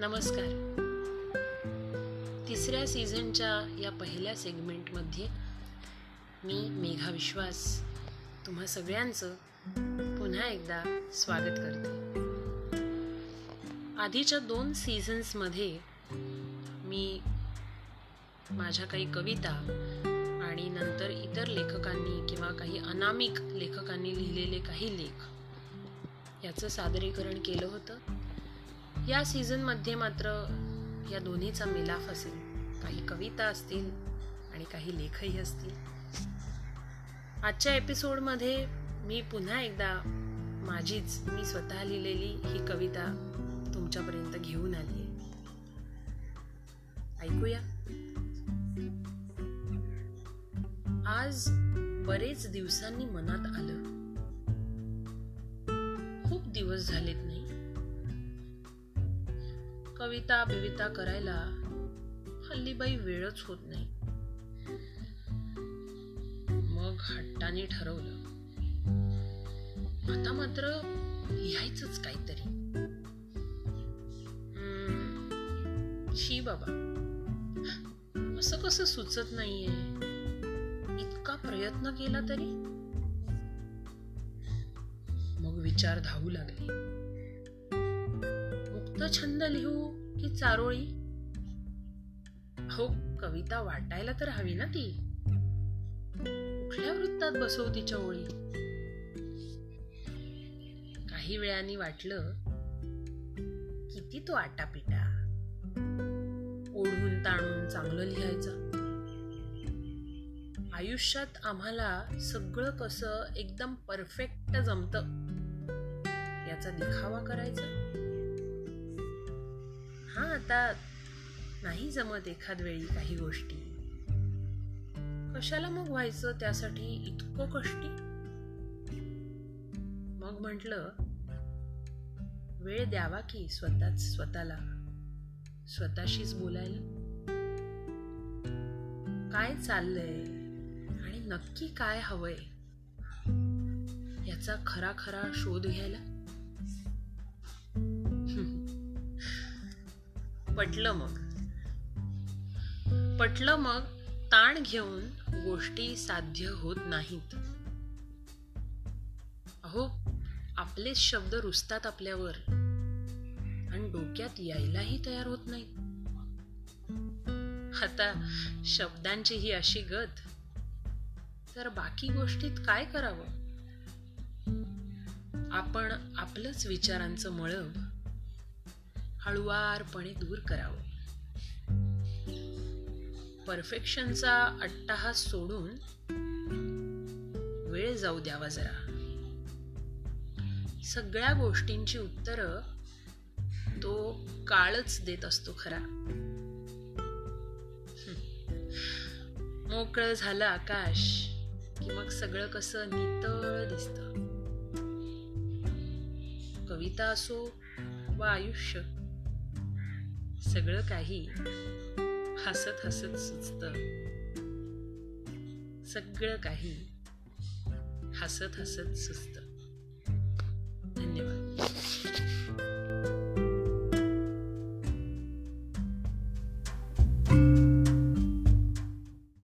नमस्कार. तिसऱ्या सीझनच्या या पहिल्या सेगमेंटमध्ये मी मेघा विश्वास तुम्हा सगळ्यांचं पुन्हा एकदा स्वागत करते. आधीच्या दोन सीझन्समध्ये मी माझ्या काही कविता आणि नंतर इतर लेखकांनी किंवा काही अनामिक लेखकांनी लिहिलेले काही लेख याचं सादरीकरण केलं होतं. या सीझनमध्ये मात्र या दोन्हीचा मिलाफ असेल. काही कविता असतील आणि काही लेखही असतील. आजच्या एपिसोडमध्ये मी पुन्हा एकदा माझीच मी स्वतः लिहिलेली ही कविता तुमच्यापर्यंत घेऊन आली ऐकूया. आज बरेच दिवसांनी मनात आलं. खूप दिवस झालेत नाही. कविता बिविता करायला हल्ली बाई वेळच होत नाही. मग हट्टाने ठरवलं. आता मात्र लिहायचंच काहीतरी. शी बाबा. असं कसं सुचत नाहीये? इतका प्रयत्न केला तरी? मग विचार धावू लागले. मुक्त छंद लिहू की चारोळी? हो कविता वाटायला तर हवी ना ती. कुठल्या वृत्तात बसवू तिच्या ओळी काही वेळाने वाटलं किती तो आटापिटा. ओढून ताणून चांगलं लिहायचं. आयुष्यात आम्हाला सगळं कसं एकदम परफेक्ट जमत याचा दिखावा करायचा. हा आता नाही जमत एखाद वेळी काही गोष्टी. कशाला मग व्हायचं त्यासाठी इतकं कष्टी? मग म्हंटल वेळ द्यावा की स्वतःच स्वतःला. स्वतःशीच बोलायला. काय चाललंय आणि नक्की काय हवंय? याचा खरा खरा शोध घ्यायला. पटलं मग. पटलं मग ताण घेऊन गोष्टी साध्य होत नाहीत. अहो आपलेच शब्द रुसतात आपल्यावर आणि डोक्यात यायलाही तयार होत नाही आता शब्दांची ही अशी गत. तर बाकी गोष्टीत काय करावं? आपण आपलंच विचारांचं मळब हळुवारपणे दूर करावं. परफेक्शनचा अट्टाहास सोडून वेळ जाऊ द्यावा जरा. सगळ्या गोष्टींची उत्तरं तो काळच देत असतो खरा. मोकळं झालं आकाश की मग सगळं कसं नितळ दिसत. कविता असो वा आयुष्य सगळं काही हसत हसत सुचत. सगळं काही हसत हसत सुचतं.